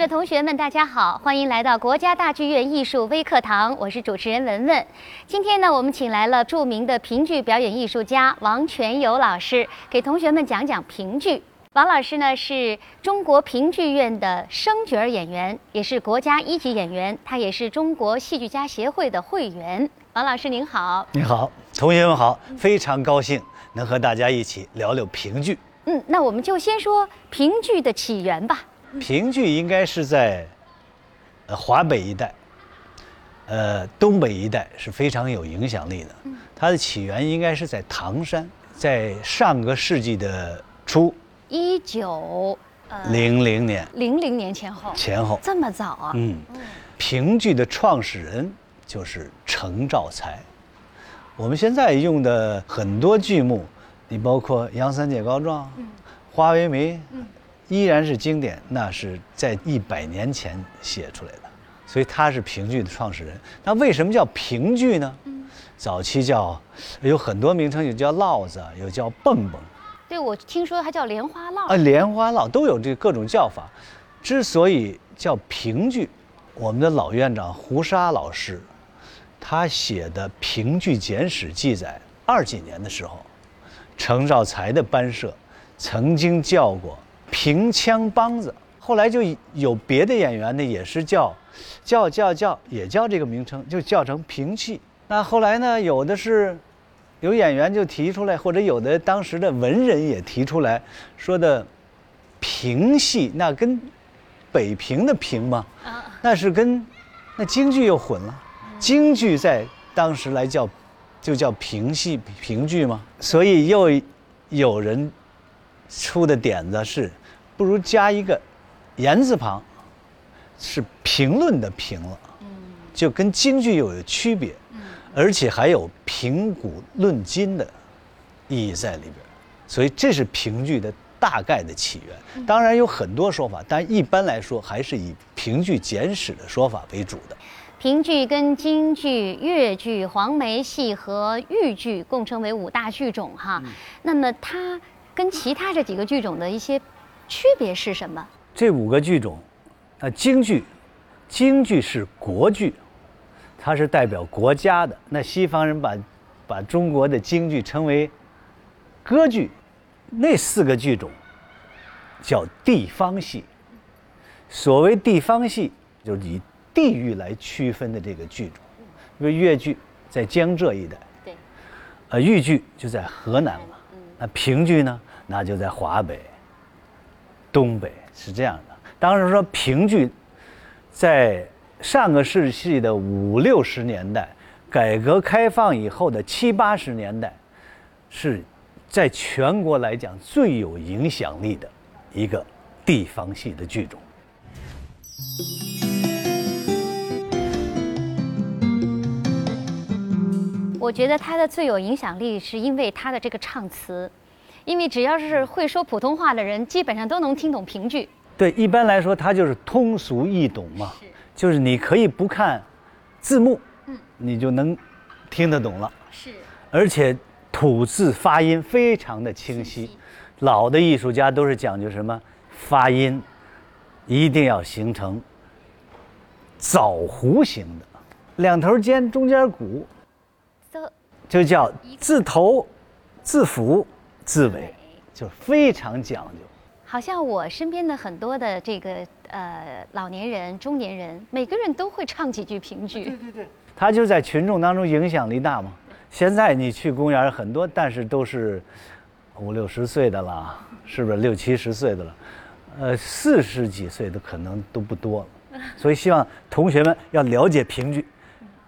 的同学们，大家好，欢迎来到国家大剧院艺术微课堂，我是主持人文文。今天呢，我们请来了著名的评剧表演艺术家王全友老师，给同学们讲讲评剧。王老师呢是中国评剧院的生角演员，也是国家一级演员，他也是中国戏剧家协会的会员。王老师您好，你好，同学们好，非常高兴能和大家一起聊聊评剧。嗯，那我们就先说评剧的起源吧。评剧应该是在呃华北一带，呃东北一带是非常有影响力的。它的起源应该是在唐山，在上个世纪的初一九呃零零年零零年前后，前后。这么早啊？嗯，评剧的创始人就是程兆才。我们现在用的很多剧目，你包括《杨三姐告状》花为媒》依然是经典，那是在一百年前写出来的，所以他是评剧的创始人。那为什么叫评剧呢？早期叫有很多名称，有叫烙子，有叫蹦蹦，对，我听说它叫莲花落。啊，莲花落都有这各种叫法。之所以叫评剧，我们的老院长胡沙老师，他写的《评剧简史》记载，二几年的时候，程兆才的班社曾经叫过评腔梆子，后来就有别的演员呢，也是叫叫叫叫，也叫这个名称，就叫成平戏。那后来呢，有的是有演员就提出来，或者有的当时的文人也提出来，说的平戏那跟北平的平嘛，那是跟那京剧又混了。京剧在当时来叫就叫平戏平剧嘛，所以又有人出的点子是，不如加一个言字旁，是评论的评了，就跟京剧又有区别，而且还有评古论今的意义在里边，所以这是评剧的大概的起源。当然有很多说法，但一般来说还是以评剧简史的说法为主的。评剧跟京剧、越剧、黄梅戏和豫剧共称为五大剧种哈。那么它跟其他这几个剧种的一些区别是什么？这五个剧种，啊京剧，京剧是国剧，它是代表国家的。那西方人把把中国的京剧称为歌剧，那四个剧种叫地方戏。所谓地方戏，就是以地域来区分的这个剧种。因为越剧在江浙一带，对，呃，豫剧就在河南嘛，那评剧呢，那就在华北、东北是这样的。当然说评剧，在上个世纪的五六十年代，改革开放以后的七八十年代，是在全国来讲最有影响力的一个地方戏的剧种。我觉得他的最有影响力是因为他的这个唱词，因为只要是会说普通话的人，基本上都能听懂评剧。对，一般来说他就是通俗易懂嘛，就是你可以不看字幕，嗯你就能听得懂了，是，而且吐字发音非常的清晰。老的艺术家都是讲究什么？发音一定要形成枣弧形的，两头尖，中间鼓，这就叫自头、自腹、自尾，就非常讲究。好像我身边的很多的这个呃老年人、中年人，每个人都会唱几句评剧。对对对他就在群众当中影响力大嘛。现在你去公园很多，但是都是五六十岁的了，是不是六七十岁的了？呃，四十几岁的可能都不多了。所以希望同学们要了解评剧，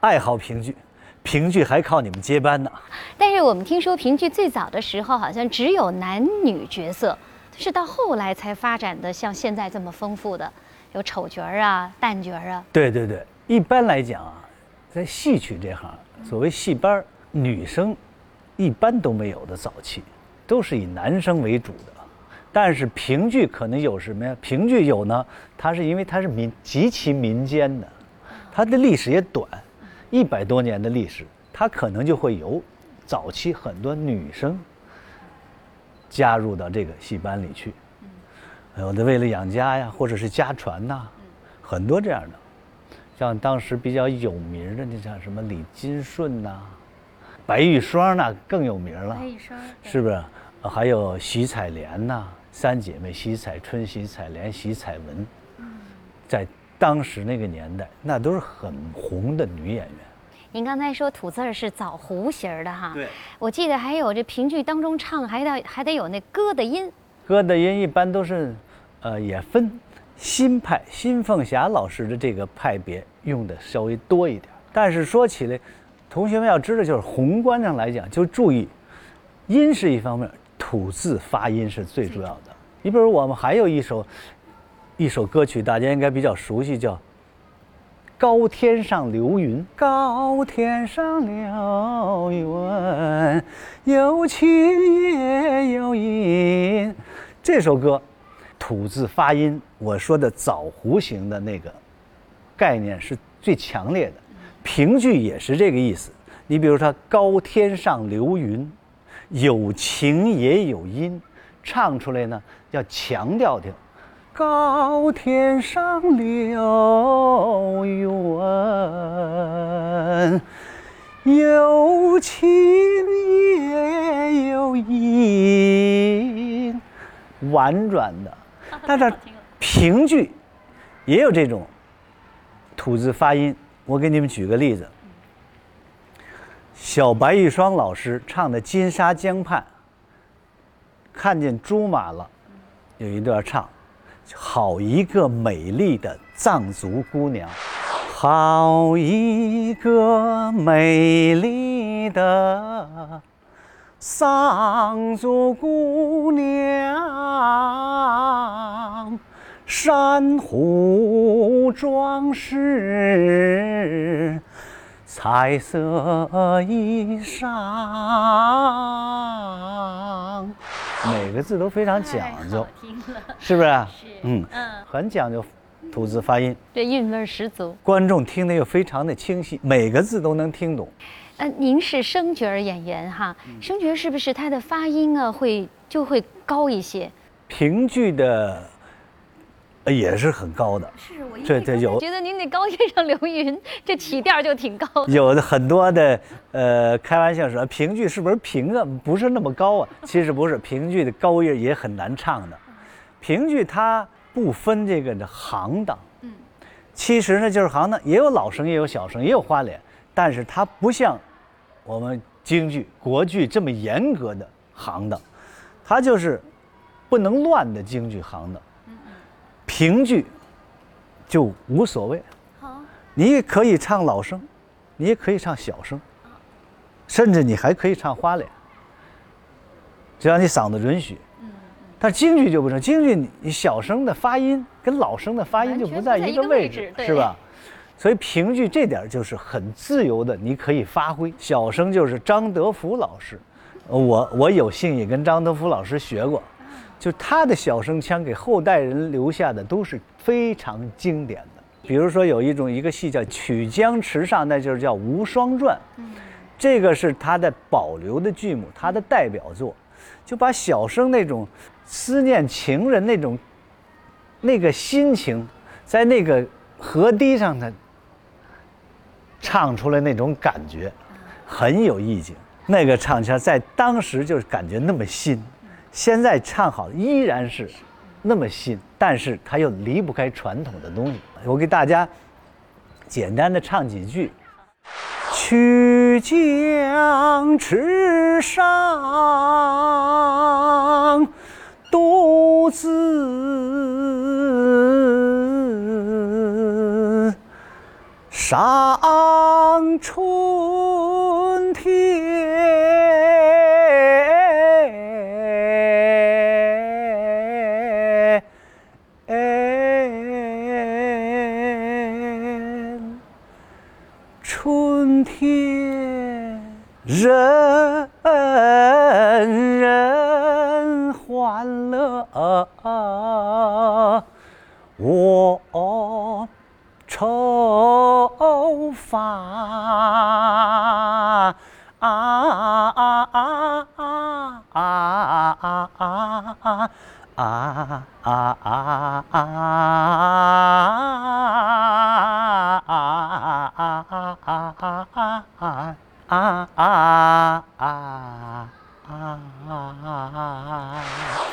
爱好评剧，评剧还靠你们接班呢。但是我们听说评剧最早的时候好像只有男女角色，是到后来才发展的像现在这么丰富的，有丑角儿啊、旦角儿啊。对对对，一般来讲啊，在戏曲这行，所谓戏班儿，女生一般都没有的早期，都是以男生为主的。但是评剧可能有什么呀？评剧有呢，它是因为它是民极其民间的，它的历史也短，一百多年的历史，它可能就会有早期很多女生加入到这个戏班里去。有的为了养家呀，或者是家传呐，很多这样的。像当时比较有名的，那像什么李金顺呐、白玉霜那更有名了，白玉霜是不是？呃还有喜彩莲呐，三姐妹喜彩春、喜彩莲、喜彩文，在当时那个年代，那都是很红的女演员。您刚才说吐字儿是枣胡型儿的哈，对，我记得还有这评剧当中唱还得还得有那歌的音，歌的音一般都是，呃，也分新派，新凤霞老师的这个派别用的稍微多一点。但是说起来，同学们要知道，就是宏观上来讲，就注意音是一方面，吐字发音是最重要的。你比如我们还有一首一首歌曲，大家应该比较熟悉，叫《高天上流云》。高天上流云，有晴也有阴。这首歌吐字发音，我说的枣弧形的那个概念是最强烈的，评剧也是这个意思。你比如说“高天上流云”，有情也有阴，唱出来呢要强调调。高天上流云，有情也有阴，婉转的。但是评剧也有这种吐字发音。我给你们举个例子，小白玉霜老师唱的《金沙江畔》，看见朱马了，有一段唱：“好一个美丽的藏族姑娘，好一个美丽的。”藏族姑娘，珊瑚装饰，彩色衣裳，每个字都非常讲究，是不是？是嗯，嗯，很讲究吐字发音，这韵味十足。观众听得又非常的清晰，每个字都能听懂。呃，您是声角儿演员哈，嗯生角儿是不是他的发音啊会就会高一些？评剧的呃也是很高的，是我这这有觉得您那高天上流云，这起调就挺高的。有的很多的呃开玩笑说评剧是不是平啊？不是那么高啊，其实不是，评剧的高音也很难唱的。评剧它不分这个的行当，嗯，其实呢就是行当也有老生也有小生也有花脸，但是它不像我们京剧、国剧这么严格的行当，它就是不能乱的京剧行当。评剧就无所谓，好，你也可以唱老生，你也可以唱小生，甚至你还可以唱花脸，只要你嗓子允许。但京剧就不成，京剧你你小生的发音跟老生的发音就不在一个位置，是吧？所以评剧这点就是很自由的，你可以发挥。小生就是张德福老师，呃我我有幸也跟张德福老师学过，就他的小生腔给后代人留下的都是非常经典的。比如说有一种一个戏叫《曲江池上》，那就是叫《无双传》，这个是他的保留的剧目，他的代表作，就把小生那种思念情人那种那个心情，在那个河堤上的唱出来那种感觉，很有意境。那个唱腔在当时就是感觉那么新，现在唱好依然是那么新，但是它又离不开传统的东西。我给大家简单的唱几句。曲江池上，独自赏春愁发啊啊啊啊啊啊啊啊啊啊啊啊啊啊！啊，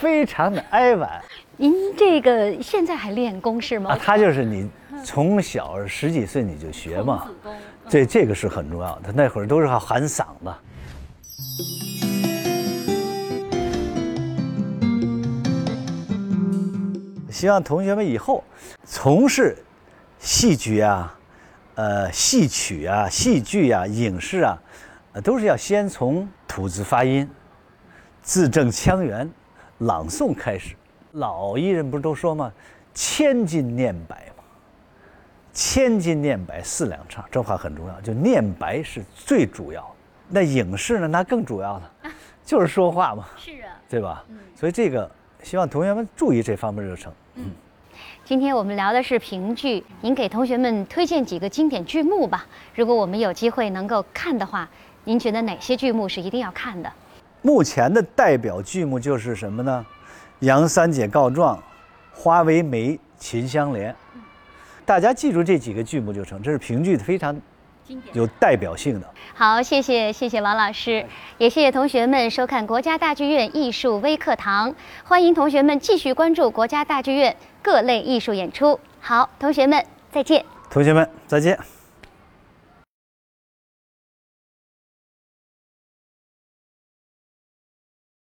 非常的哀婉。您这个现在还练功是吗？啊，他就是你从小十几岁你就学嘛，这这个是很重要的。那会儿都是靠喊嗓子。希望同学们以后从事戏剧啊、呃戏曲啊、戏剧啊、影视啊，都是要先从吐字发音。字正腔圆，朗诵开始。老艺人不是都说吗？千金念白嘛，千金念白四两唱，这话很重要。就念白是最主要。那影视呢？那更主要了，就是说话嘛。是啊，对吧？嗯。所以这个希望同学们注意这方面热诚。嗯。今天我们聊的是评剧，您给同学们推荐几个经典剧目吧。如果我们有机会能够看的话，您觉得哪些剧目是一定要看的？目前的代表剧目就是什么呢？杨三姐告状，花为媒，秦香莲。大家记住这几个剧目就成，这是评剧的非常有代表性的。好，谢谢谢谢王老师，也谢谢同学们收看国家大剧院艺术微课堂。欢迎同学们继续关注国家大剧院各类艺术演出。好，同学们再见。同学们再见。